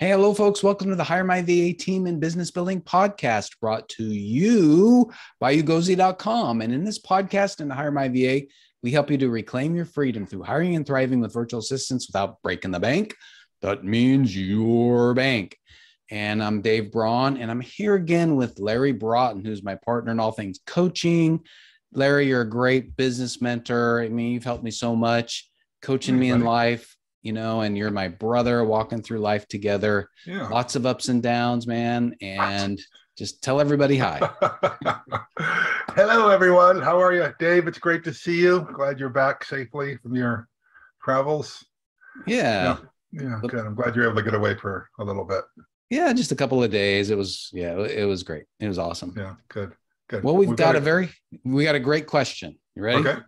Hey, hello, folks. Welcome to the Hire My VA Team in Business Building podcast brought to you by ugozi.com. And in this podcast and the Hire My VA, we help you to reclaim your freedom through hiring and thriving with virtual assistants without breaking the bank. That means your bank. And I'm Dave Braun, and I'm here again with Larry Broughton, who's my partner in all things coaching. Larry, you're a great business mentor. I mean, you've helped me so much, coaching me in life you know, and you're my brother walking through life together. Yeah. Lots of ups and downs, man. And just tell everybody hi. Hello, everyone. How are you? Dave, it's great to see you. Glad you're back safely from your travels. Yeah. Yeah, yeah good. I'm glad you're able to get away for a little bit. Yeah, just a couple of days. It was, yeah, it was great. It was awesome. Yeah, good. Good. Well, we've, we've got, got a very, we got a great question. You ready? Okay.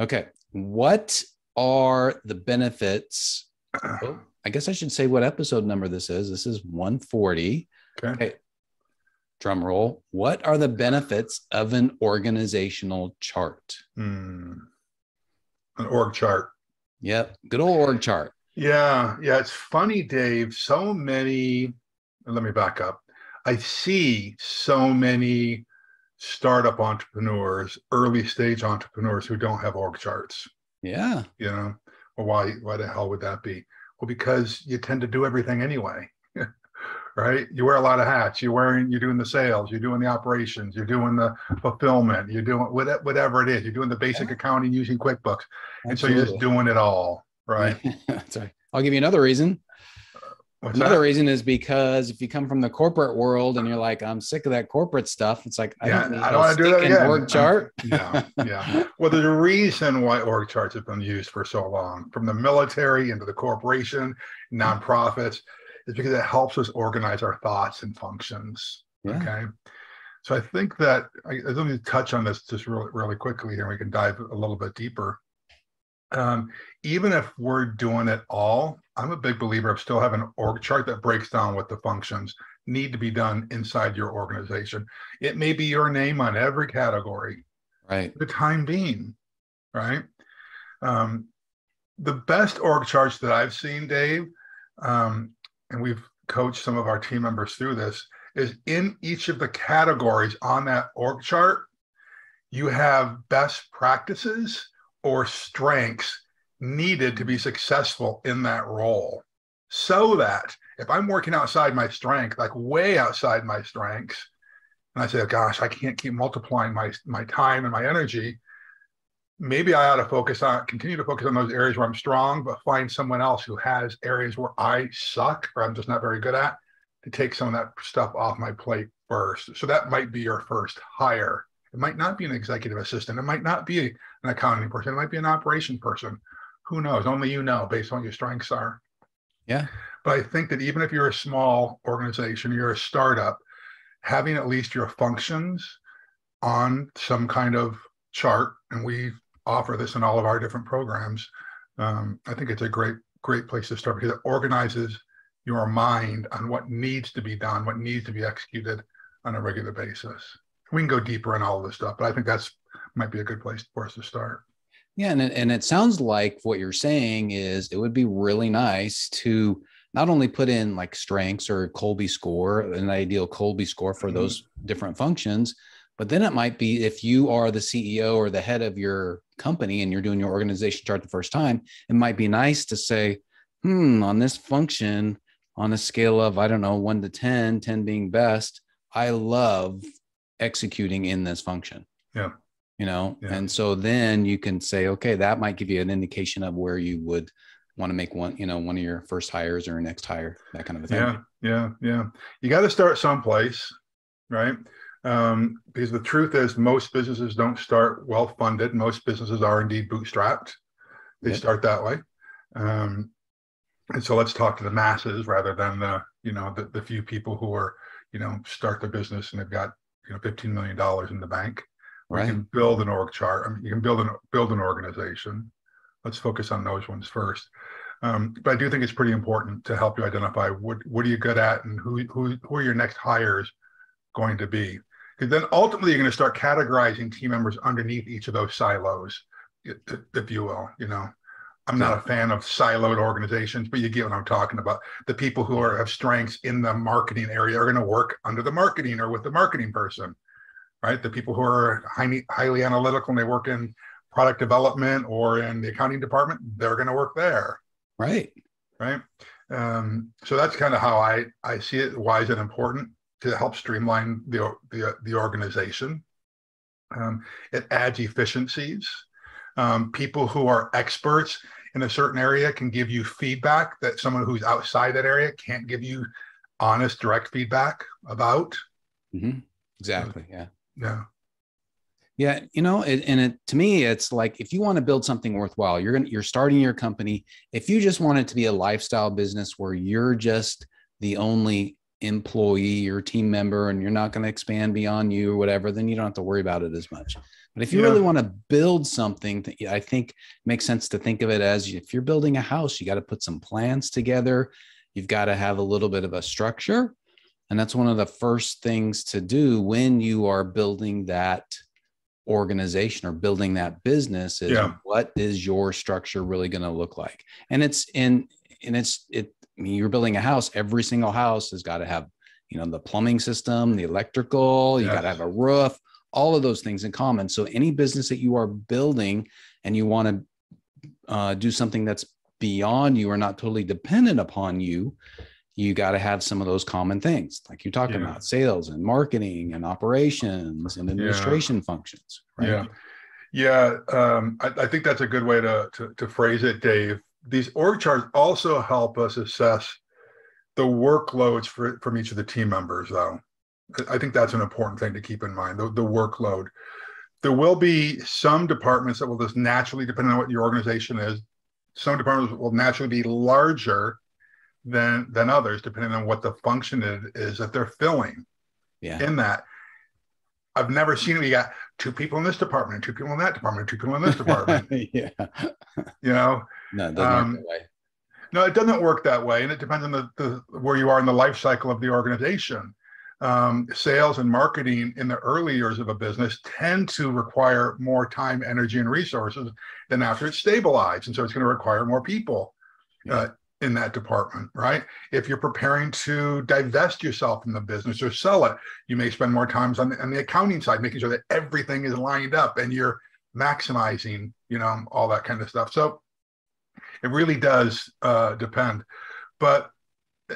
Okay. What are the benefits? Oh, I guess I should say what episode number this is. This is 140. Okay. okay. Drum roll. What are the benefits of an organizational chart? Hmm. An org chart. Yep. Good old org chart. Yeah. Yeah. It's funny, Dave. So many, let me back up. I see so many startup entrepreneurs, early stage entrepreneurs who don't have org charts. Yeah. You know, well, why why the hell would that be? Well, because you tend to do everything anyway. right? You wear a lot of hats. You're wearing, you're doing the sales, you're doing the operations, you're doing the fulfillment, you're doing whatever it is. You're doing the basic yeah. accounting using QuickBooks, Absolutely. and so you're just doing it all, right? That's right. I'll give you another reason. What's Another that? reason is because if you come from the corporate world and you're like, I'm sick of that corporate stuff, it's like, I yeah, don't, I don't want to do that again. Org chart. yeah, yeah. Well, there's a reason why org charts have been used for so long, from the military into the corporation, nonprofits, is because it helps us organize our thoughts and functions. Yeah. Okay. So I think that I, let me touch on this just really, really quickly here. We can dive a little bit deeper. Um, even if we're doing it all, I'm a big believer of still having an org chart that breaks down what the functions need to be done inside your organization. It may be your name on every category, right? The time being, right? Um, the best org charts that I've seen, Dave, um, and we've coached some of our team members through this, is in each of the categories on that org chart, you have best practices or strengths needed to be successful in that role. So that if I'm working outside my strength, like way outside my strengths, and I say, oh, gosh, I can't keep multiplying my, my time and my energy, maybe I ought to focus on, continue to focus on those areas where I'm strong, but find someone else who has areas where I suck or I'm just not very good at to take some of that stuff off my plate first. So that might be your first hire. It might not be an executive assistant. It might not be an accounting person. It might be an operation person who knows? Only you know based on what your strengths are. Yeah. But I think that even if you're a small organization, you're a startup, having at least your functions on some kind of chart, and we offer this in all of our different programs, um, I think it's a great, great place to start because it organizes your mind on what needs to be done, what needs to be executed on a regular basis. We can go deeper in all of this stuff, but I think that's might be a good place for us to start. Yeah, and it, and it sounds like what you're saying is it would be really nice to not only put in like strengths or Kolbe score, an ideal Kolbe score for mm-hmm. those different functions, but then it might be if you are the CEO or the head of your company and you're doing your organization chart the first time, it might be nice to say, hmm, on this function, on a scale of, I don't know, one to 10, 10 being best, I love executing in this function. Yeah you know yeah. and so then you can say okay that might give you an indication of where you would want to make one you know one of your first hires or next hire that kind of a thing. Yeah yeah yeah. You got to start someplace right? Um, because the truth is most businesses don't start well funded most businesses are indeed bootstrapped. They yep. start that way. Um, and so let's talk to the masses rather than the you know the, the few people who are you know start their business and they've got you know 15 million dollars in the bank Right. You can build an org chart. I mean, you can build an build an organization. Let's focus on those ones first. Um, but I do think it's pretty important to help you identify what what are you good at and who who who are your next hires going to be. Because then ultimately you're going to start categorizing team members underneath each of those silos, if you will. You know, I'm not a fan of siloed organizations, but you get what I'm talking about. The people who are have strengths in the marketing area are going to work under the marketing or with the marketing person, right? The people who are highly, highly analytical and they work in product development or in the accounting department, they're going to work there. Right. Right. Um, so that's kind of how I I see it. Why is it important to help streamline the the, the organization? Um, it adds efficiencies. Um, people who are experts in a certain area can give you feedback that someone who's outside that area can't give you honest, direct feedback about. Mm-hmm. Exactly. Yeah. Yeah. Yeah, you know, it, and it, to me, it's like if you want to build something worthwhile, you're gonna you're starting your company. If you just want it to be a lifestyle business where you're just the only employee or team member, and you're not going to expand beyond you or whatever, then you don't have to worry about it as much. But if you yeah. really want to build something, that I think makes sense to think of it as if you're building a house, you got to put some plans together. You've got to have a little bit of a structure, and that's one of the first things to do when you are building that organization or building that business is yeah. what is your structure really going to look like and it's in and it's it I mean, you're building a house every single house has got to have you know the plumbing system the electrical you yes. got to have a roof all of those things in common so any business that you are building and you want to uh, do something that's beyond you or not totally dependent upon you you got to have some of those common things like you're talking yeah. about sales and marketing and operations and administration yeah. functions right? Yeah. Yeah um, I, I, think that's a good way to, to, to phrase it dave. These org charts also help us assess the workloads for, from each of the team members though. I think that's an important thing to keep in mind the, the workload. There will be some departments that will just naturally depending on what your organization is some departments will naturally be larger than than others, depending on what the function is that they're filling. Yeah. In that, I've never seen we got two people in this department, two people in that department, two people in this department. yeah. You know. No, it doesn't um, work that way. No, it doesn't work that way, and it depends on the, the where you are in the life cycle of the organization. Um, sales and marketing in the early years of a business tend to require more time, energy, and resources than after it's stabilized, and so it's going to require more people. Yeah. Uh, in that department, right? If you're preparing to divest yourself from the business or sell it, you may spend more time on the, on the accounting side, making sure that everything is lined up and you're maximizing, you know, all that kind of stuff. So it really does uh, depend. But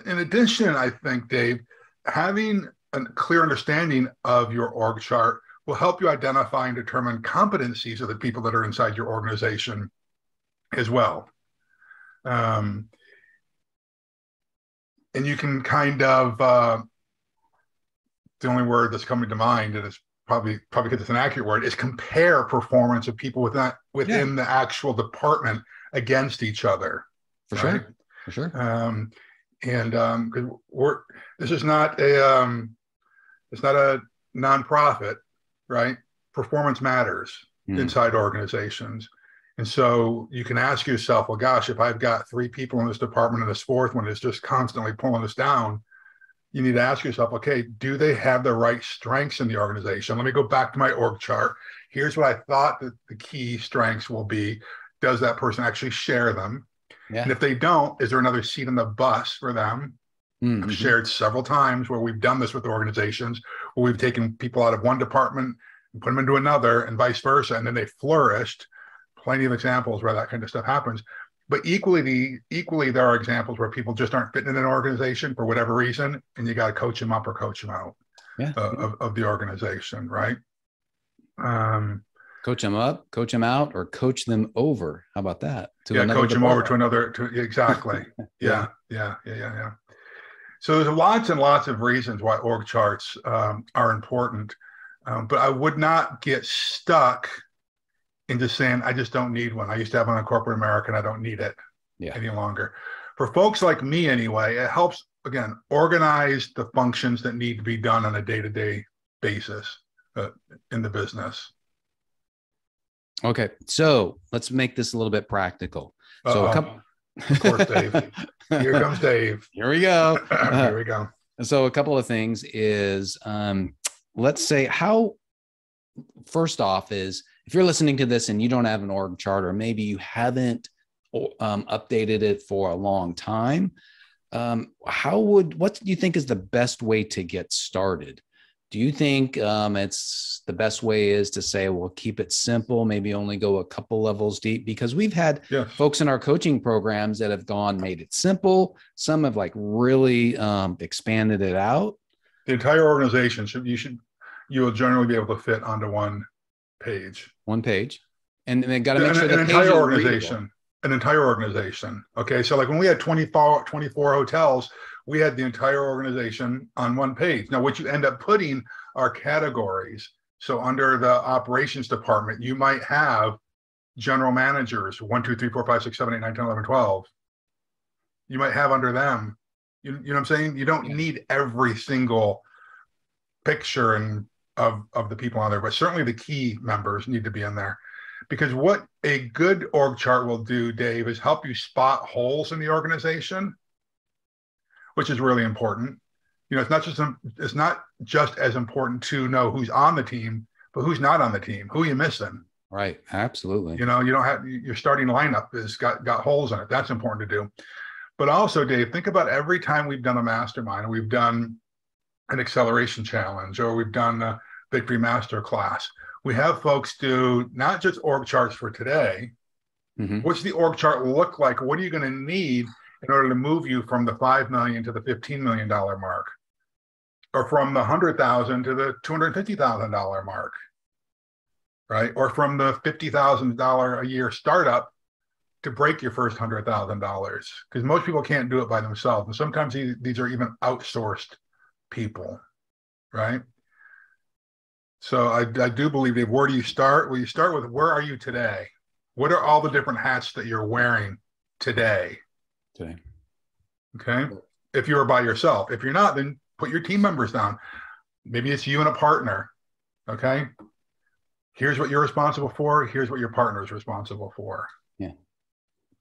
in addition, I think, Dave, having a clear understanding of your org chart will help you identify and determine competencies of the people that are inside your organization as well. Um, and you can kind of uh, the only word that's coming to mind, and it's probably probably because it's an accurate word, is compare performance of people within within yeah. the actual department against each other. For right? sure, for sure. Um, and um, because we're this is not a um, it's not a nonprofit, right? Performance matters mm. inside organizations. And so you can ask yourself, well, gosh, if I've got three people in this department and this fourth one is just constantly pulling us down, you need to ask yourself, okay, do they have the right strengths in the organization? Let me go back to my org chart. Here's what I thought that the key strengths will be. Does that person actually share them? Yeah. And if they don't, is there another seat on the bus for them? Mm-hmm. I've shared several times where we've done this with organizations where we've taken people out of one department and put them into another and vice versa. And then they flourished plenty of examples where that kind of stuff happens. But equally, the, equally, there are examples where people just aren't fitting in an organization for whatever reason, and you got to coach them up or coach them out yeah. uh, of, of the organization, right? Um, coach them up, coach them out, or coach them over. How about that? yeah, coach department. them over to another. To, exactly. yeah, yeah, yeah, yeah, yeah. So there's lots and lots of reasons why org charts um, are important, um, but I would not get stuck into saying, I just don't need one. I used to have one in corporate America and I don't need it yeah. any longer. For folks like me, anyway, it helps, again, organize the functions that need to be done on a day to day basis uh, in the business. Okay. So let's make this a little bit practical. So, Uh-oh. a couple. of course, Dave. Here comes Dave. Here we go. Here we go. So, a couple of things is um, let's say how, first off, is if you're listening to this and you don't have an org chart, or maybe you haven't um, updated it for a long time. Um, how would what do you think is the best way to get started? Do you think um, it's the best way is to say, well, keep it simple, maybe only go a couple levels deep? Because we've had yes. folks in our coaching programs that have gone, made it simple. Some have like really um, expanded it out. The entire organization should you should you will generally be able to fit onto one page. One page, and, and they got to make an, sure an entire organization. An entire organization. Okay, so like when we had 24, 24 hotels, we had the entire organization on one page. Now, what you end up putting are categories. So under the operations department, you might have general managers, one, two, three, four, five, six, seven, eight, nine, 10, 11, 12. You might have under them, you, you know what I'm saying? You don't need every single picture and of, of the people on there, but certainly the key members need to be in there. Because what a good org chart will do, Dave, is help you spot holes in the organization, which is really important. You know, it's not just it's not just as important to know who's on the team, but who's not on the team, who are you missing. Right. Absolutely. You know, you don't have your starting lineup is got got holes in it. That's important to do. But also, Dave, think about every time we've done a mastermind, we've done an acceleration challenge, or we've done a victory master class we have folks do not just org charts for today. Mm-hmm. What's the org chart look like? What are you going to need in order to move you from the five million to the fifteen million dollar mark, or from the hundred thousand to the two hundred fifty thousand dollar mark, right? Or from the fifty thousand dollar a year startup to break your first hundred thousand dollars, because most people can't do it by themselves, and sometimes these, these are even outsourced people, right? So I, I do believe, Dave, where do you start? Well, you start with where are you today? What are all the different hats that you're wearing today? Today. Okay. If you're by yourself, if you're not, then put your team members down. Maybe it's you and a partner. Okay. Here's what you're responsible for. Here's what your partner is responsible for. Yeah.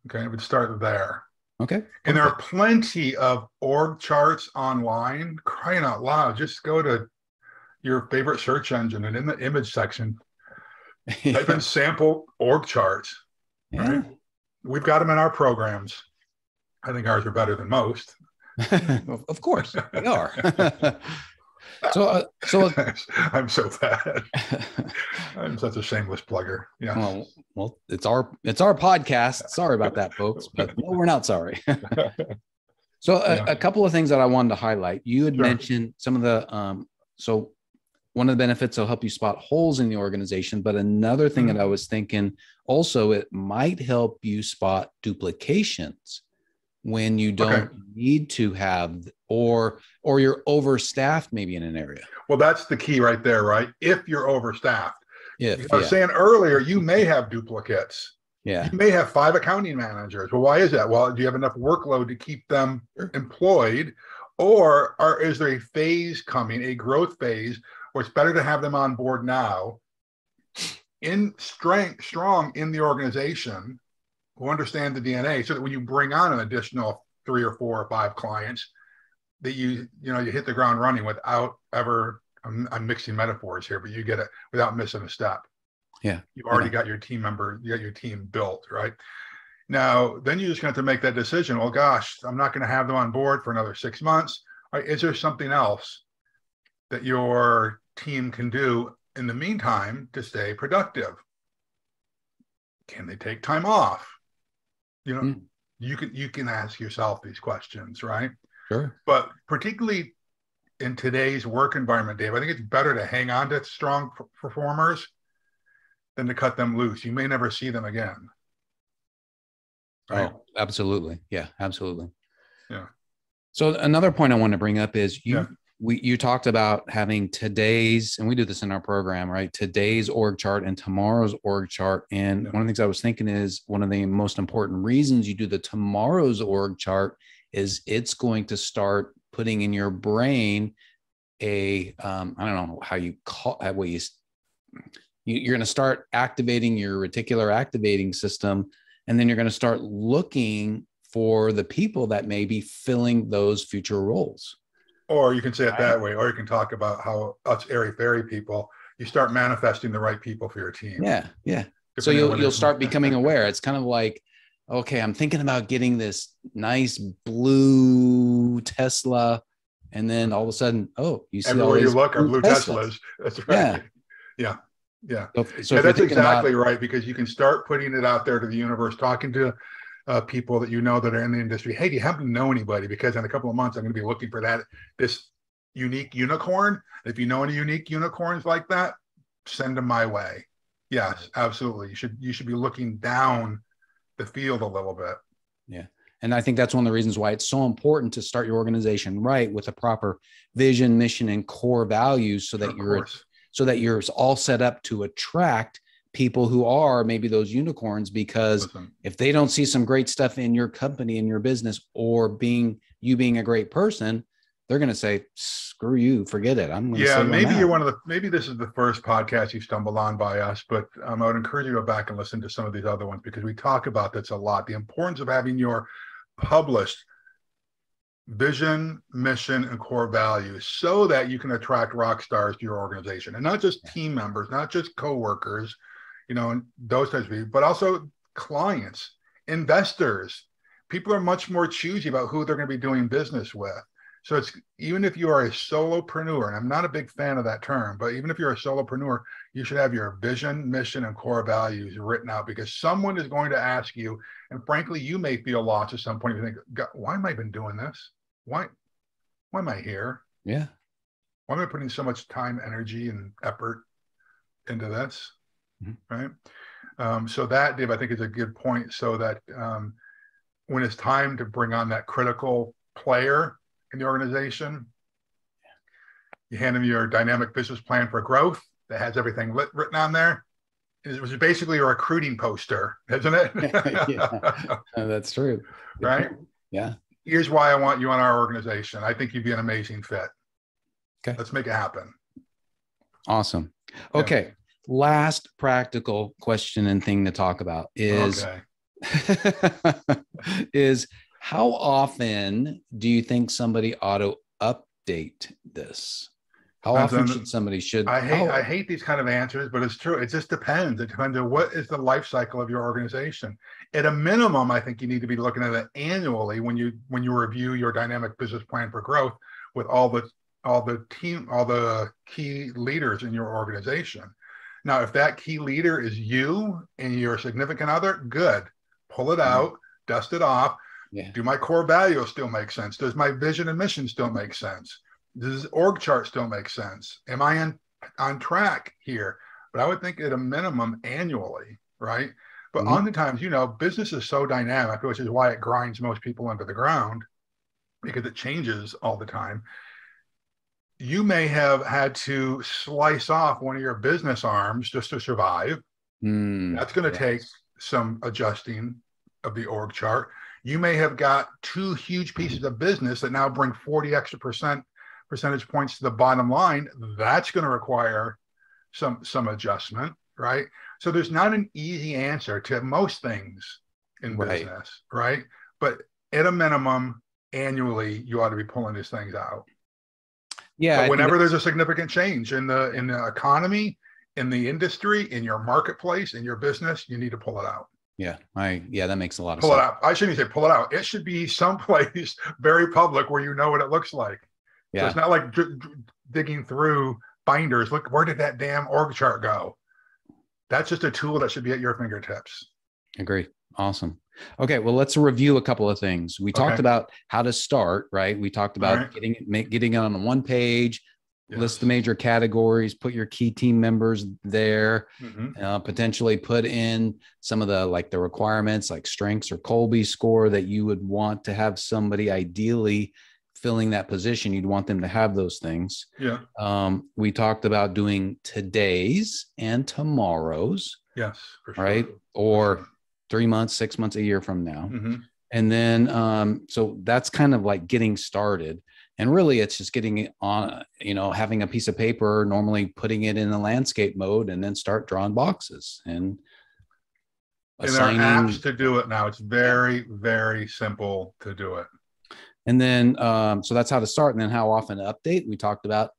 Okay. It would start there. Okay. And there are plenty of org charts online. Crying out loud, just go to your favorite search engine and in the image section, type in sample org charts. Yeah. Right? We've got them in our programs. I think ours are better than most. of course, they are. so, uh, so I'm so bad. I'm such a shameless plugger. Yeah. Well, well, it's our it's our podcast. Sorry about that, folks, but no, we're not sorry. so, a, yeah. a, couple of things that I wanted to highlight. You had sure. mentioned some of the um, so one of the benefits will help you spot holes in the organization but another thing that mm. i was thinking also it might help you spot duplications when you don't okay. need to have or or you're overstaffed maybe in an area. Well that's the key right there right? If you're overstaffed. If, i was yeah. saying earlier you may have duplicates. Yeah. You may have five accounting managers. Well why is that? Well do you have enough workload to keep them employed? Or are, is there a phase coming a growth phase or it's better to have them on board now in strength strong in the organization who understand the DNA so that when you bring on an additional three or four or five clients that you you know you hit the ground running without ever I'm, I'm mixing metaphors here but you get it without missing a step. Yeah. You've already yeah. got your team member you got your team built right? Now then you're just have to make that decision well gosh i'm not going to have them on board for another six months. Right, is there something else that you're team can do in the meantime to stay productive. Can they take time off? You know, mm. you can you can ask yourself these questions, right? Sure. But particularly in today's work environment, Dave, I think it's better to hang on to strong performers than to cut them loose. You may never see them again. Right? Oh, absolutely. Yeah, absolutely. Yeah. So another point I want to bring up is you yeah we you talked about having today's and we do this in our program right? Today's org chart and tomorrow's org chart. And yeah. one of the things i was thinking is one of the most important reasons you do the tomorrow's org chart is it's going to start putting in your brain a um, I don't know how you call how you you're going to start activating your reticular activating system and then you're going to start looking for the people that may be filling those future roles or you can say it that way, or you can talk about how us airy fairy people, you start manifesting the right people for your team. Yeah, yeah. So you'll you'll start becoming aware. It's kind of like okay, I'm thinking about getting this nice blue Tesla. And then all of a sudden, oh, you see Everywhere all you look are blue Teslas. Teslas. That's right. Yeah. Yeah. So, so yeah, that's thinking about- exactly right because you can start putting it out there to the universe, talking to uh, people that you know that are in the industry. Hey, do you happen to know anybody? Because in a couple of months, I'm going to be looking for that this unique unicorn. If you know any unique unicorns like that, send them my way. Yes, absolutely. You should you should be looking down the field a little bit. Yeah. And I think that's one of the reasons why it's so important to start your organization right with a proper vision, mission, and core values so that Of you're course. so that you're all set up to attract people who are maybe those unicorns because Listen, if they don't see some great stuff in your company in your business or being you being a great person they're going to say screw you forget it. I'm going yeah, maybe you're one of the maybe this is the first podcast you stumbled on by us, but um, I would encourage you to go back and listen to some of these other ones because we talk about this a lot. The importance of having your published vision, mission, and core values so that you can attract rock stars to your organization. And not just team members, not just coworkers, you know, those types of people, but also clients, investors. People are much more choosy about who they're going to be doing business with. So it's even if you are a solopreneur, and I'm not a big fan of that term, but even if you're a solopreneur, you should have your vision, mission, and core values written out because someone is going to ask you, and frankly, you may feel lost at some point. You think, God, why am I even doing this? Why, why am I here? yeah Why am I putting so much time, energy, and effort into this? Mhm. Right. Um, so that, Dave, I think is a good point. So that um, when it's time to bring on that critical player in the organization, you hand them your dynamic business plan for growth that has everything lit, written on there. It was basically a recruiting poster, isn't it? Yeah. Uh, that's true right. yeah Here's why I want you on our organization. I think you'd be an amazing fit. Okay. Let's make it happen. awesome okay last practical question and thing to talk about is okay. is how often do you think somebody ought to update this? How often should somebody should? I hate how- I hate these kind of answers, but it's true. It just depends. It depends on what is the life cycle of your organization. At a minimum, I think you need to be looking at it annually when you when you review your dynamic business plan for growth with all the all the team all the key leaders in your organization. Now, if that key leader is you and your significant other, good. Pull it out, dust it off, yeah. do my core values still make sense? Does my vision and mission still make sense? Does this org chart still make sense? Am I on, on track here? But I would think at a minimum annually, right? But Mhm. oftentimes, you know, business is so dynamic, which is why it grinds most people under the ground because it changes all the time. You may have had to slice off one of your business arms just to survive. Hmm, That's going to yes. take some adjusting of the org chart. You may have got two huge pieces of business that now bring 40 extra percent percentage points to the bottom line. That's going to require some some adjustment, right? So there's not an easy answer to most things in Right. business, right? But at a minimum, annually, you ought to be pulling these things out. Yeah. But whenever there's a significant change in the in the economy, in the industry, in your marketplace, in your business, you need to pull it out. Yeah, I yeah, that makes a lot of Pull it out. I shouldn't say pull it out. It should be someplace very public where you know what it looks like. So Yeah, it's not like dr- dr- digging through binders. Look, where did that damn org chart go? That's just a tool that should be at your fingertips. agree. Awesome. Okay, well, let's review a couple of things. We talked about how to start, right? We talked about Alright. getting it, make, getting it on one page, list the major categories, put your key team members there, Mhm. uh, potentially put in some of the like the requirements like strengths or Kolbe score that you would want to have somebody ideally filling that position. You'd want them to have those things. Yeah. Um, we talked about doing today's and tomorrow's, Yes. For sure. right? For Or sure. Three months, six months, a year from now. Mhm. And then, um, so that's kind of like getting started. And really, it's just getting on, you know, having a piece of paper, normally putting it in the landscape mode, and then start drawing boxes and And there are apps to do it now. It's very, very simple to do it. And then, um, so that's how to start. And then how often to update. We talked about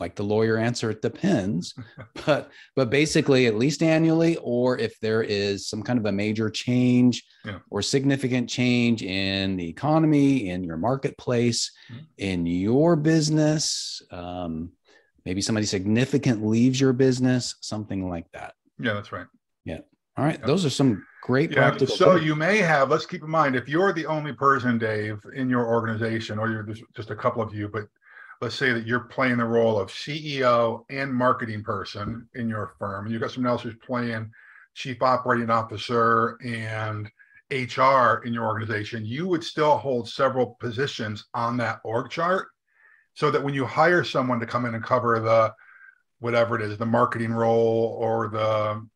like the lawyer answer, it depends. but but basically, at least annually, or if there is some kind of a major change Yeah. or significant change in the economy, in your marketplace, Mhm. in your business, um, maybe somebody significant leaves your business, something like that. Yeah, that's right. Yeah. All right, Yeah. those are some great Yeah. practical. So tips. you may have, let's keep in mind, if you're the only person, Dave, in your organization, or you're just, just a couple of you, but let's say that you're playing the role of CEO and marketing person in your firm, and you've got someone else who's playing chief operating officer and HR in your organization, you would still hold several positions on that org chart so that when you hire someone to come in and cover the whatever it is, the marketing role or the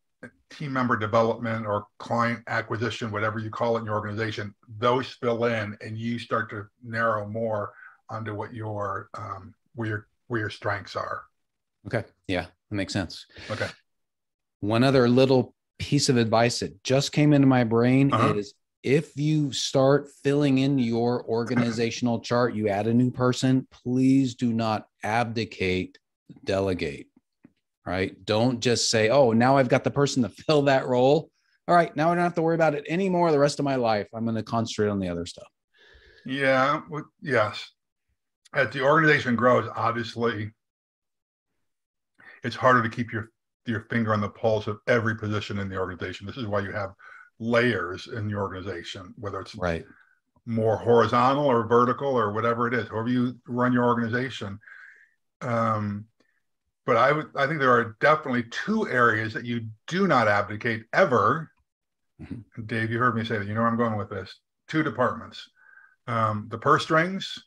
team member development or client acquisition, whatever you call it in your organization, those fill in and you start to narrow more onto what your um, where your where your strengths are. Okay. Yeah, that makes sense. Okay. One other little piece of advice that just came into my brain Uh-huh. is if you start filling in your organizational chart, you add a new person, please do not abdicate, delegate. Right. Don't just say, oh, now I've got the person to fill that role. All right. Now I don't have to worry about it anymore the rest of my life. I'm going to concentrate on the other stuff. Yeah. Yes. As the organization grows, obviously, it's harder to keep your your finger on the pulse of every position in the organization. This is why you have layers in the organization, whether it's Right. more horizontal or vertical or whatever it is, however you run your organization. Um, but I would, I think there are definitely two areas that you do not abdicate ever. Mhm. Dave, you heard me say that. You know where I'm going with this. Two departments: um, the purse strings,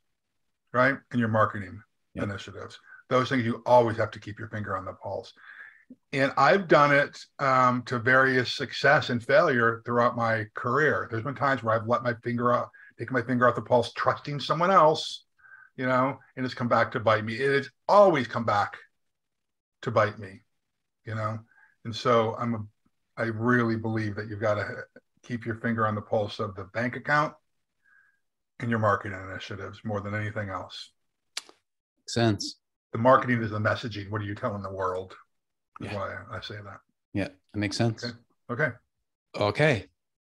right, and your marketing Yep. initiatives. Those things you always have to keep your finger on the pulse. And I've done it um, to various success and failure throughout my career. There's been times where I've let my finger out, taken my finger off the pulse, trusting someone else, you know, and it's come back to bite me. It has always come back to bite me, you know. And so I'm a, I really believe that you've got to keep your finger on the pulse of the bank account and your marketing initiatives more than anything else. Makes sense. The marketing is the messaging. What are you telling the world? Is Yeah. why I say that. Yeah. That makes sense. Okay. Okay. Okay.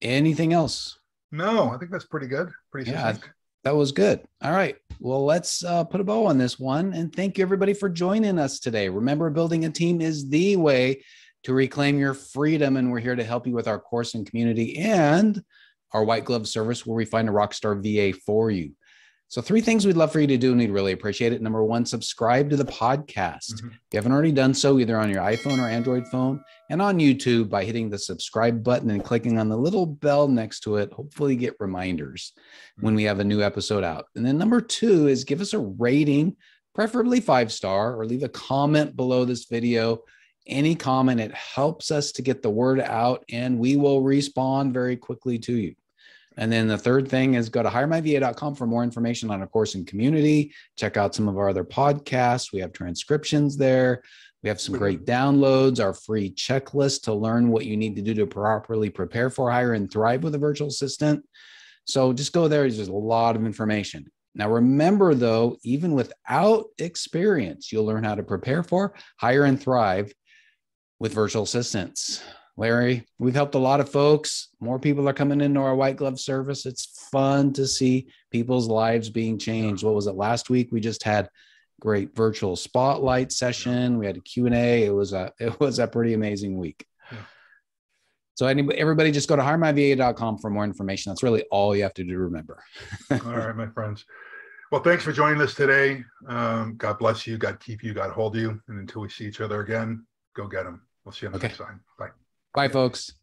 Anything else? No, I think that's pretty good. Pretty Yeah, succinct. That was good. All right. Well, let's uh, put a bow on this one. And thank you, everybody, for joining us today. Remember, building a team is the way to reclaim your freedom. And we're here to help you with our course and community and our white glove service where we find a rockstar VA for you. So, three things we'd love for you to do, and we'd really appreciate it. Number one, subscribe to the podcast. Mhm. If you haven't already done so, either on your iPhone or Android phone, and on YouTube by hitting the subscribe button and clicking on the little bell next to it. Hopefully, you get reminders when we have a new episode out. And then number two is give us a rating, preferably five star, or leave a comment below this video. Any comment, it helps us to get the word out, and we will respond very quickly to you. And then the third thing is go to hiremyva.com for more information on our course and community. Check out some of our other podcasts. We have transcriptions there. We have some great downloads, our free checklist to learn what you need to do to properly prepare for hire and thrive with a virtual assistant. So just go there. There's a lot of information. Now, remember though, even without experience, you'll learn how to prepare for, hire, and thrive with virtual assistants. Larry, we've helped a lot of folks. More people are coming into our white glove service. It's fun to see people's lives being changed. What was it last week? We just had great virtual spotlight session. We had a Q&A. It was a it was a pretty amazing week. So anybody, everybody just go to hiremyva.com for more information. That's really all you have to do to remember. All right, my friends. Well, thanks for joining us today. Um, God bless you. God keep you. God hold you. And until we see each other again, go get them. We'll see you on the Okay. next time. Bye. Bye, folks.